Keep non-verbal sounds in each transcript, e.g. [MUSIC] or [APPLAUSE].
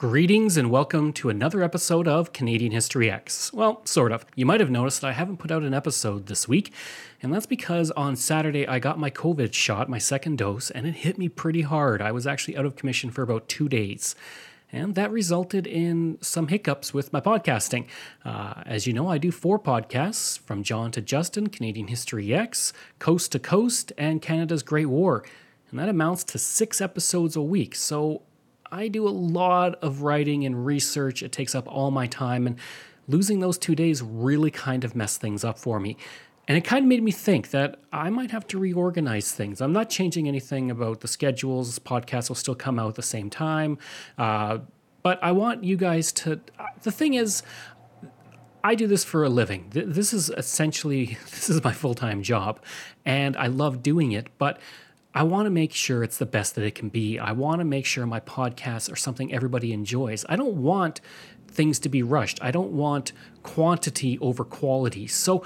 Greetings and welcome to another episode of Canadian History Ehx. Well, sort of. You might have noticed that I haven't put out an episode this week, and that's because on Saturday I got my COVID shot, my second dose, and it hit me pretty hard. I was actually out of commission for about two days. And that resulted in some hiccups with my podcasting. Uh, as you know, I do four podcasts from John to Justin, Canadian History Ehx, Coast to Coast, and Canada's Great War. And that amounts to six episodes a week. So I do a lot of writing and research. It takes up all my time, and losing those two days really kind of messed things up for me. And it kind of made me think that I might have to reorganize things. I'm not changing anything about the schedules. Podcasts will still come out at the same time. Uh, but I want you guys to. Uh, the thing is, I do this for a living. This is essentially [LAUGHS] this is my full-time job and I love doing it, but I want to make sure it's the best that it can be. I want to make sure my podcasts are something everybody enjoys. I don't want things to be rushed. I don't want quantity over quality. So,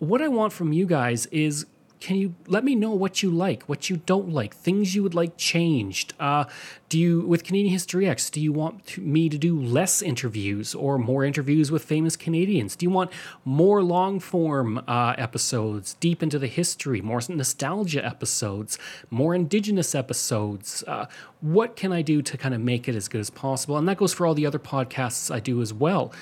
what I want from you guys is can you let me know what you like, what you don't like, things you would like changed? Uh, do you, with Canadian History Ehx, do you want to, me to do less interviews or more interviews with famous Canadians? Do you want more long form uh, episodes deep into the history, more nostalgia episodes, more Indigenous episodes? Uh, what can I do to kind of make it as good as possible? And that goes for all the other podcasts I do as well.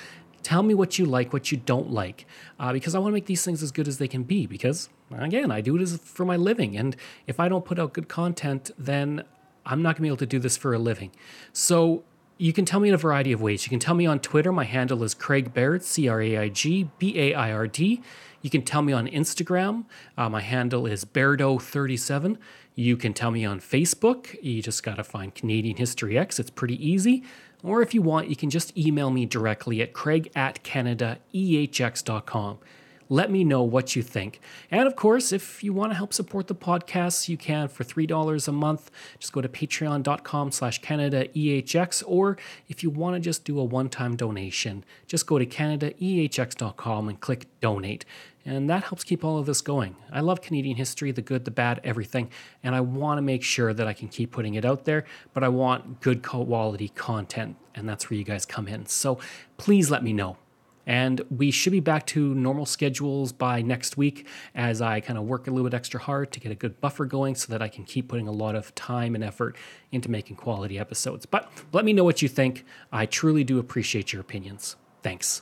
Tell me what you like, what you don't like, uh, because I want to make these things as good as they can be. Because again, I do it as for my living, and if I don't put out good content, then I'm not going to be able to do this for a living. So you can tell me in a variety of ways. You can tell me on Twitter. My handle is Craig Baird, C R A I G B A I R D. You can tell me on Instagram. Uh, my handle is Bairdo37. You can tell me on Facebook. You just got to find Canadian History Ehx. It's pretty easy. Or if you want, you can just email me directly at craig at canadaehx.com. Let me know what you think. And of course, if you want to help support the podcast, you can for $3 a month. Just go to patreon.com slash CanadaEHX. Or if you want to just do a one-time donation, just go to CanadaEHX.com and click donate. And that helps keep all of this going. I love Canadian history, the good, the bad, everything. And I want to make sure that I can keep putting it out there, but I want good quality content. And that's where you guys come in. So please let me know. And we should be back to normal schedules by next week as I kind of work a little bit extra hard to get a good buffer going so that I can keep putting a lot of time and effort into making quality episodes. But let me know what you think. I truly do appreciate your opinions. Thanks.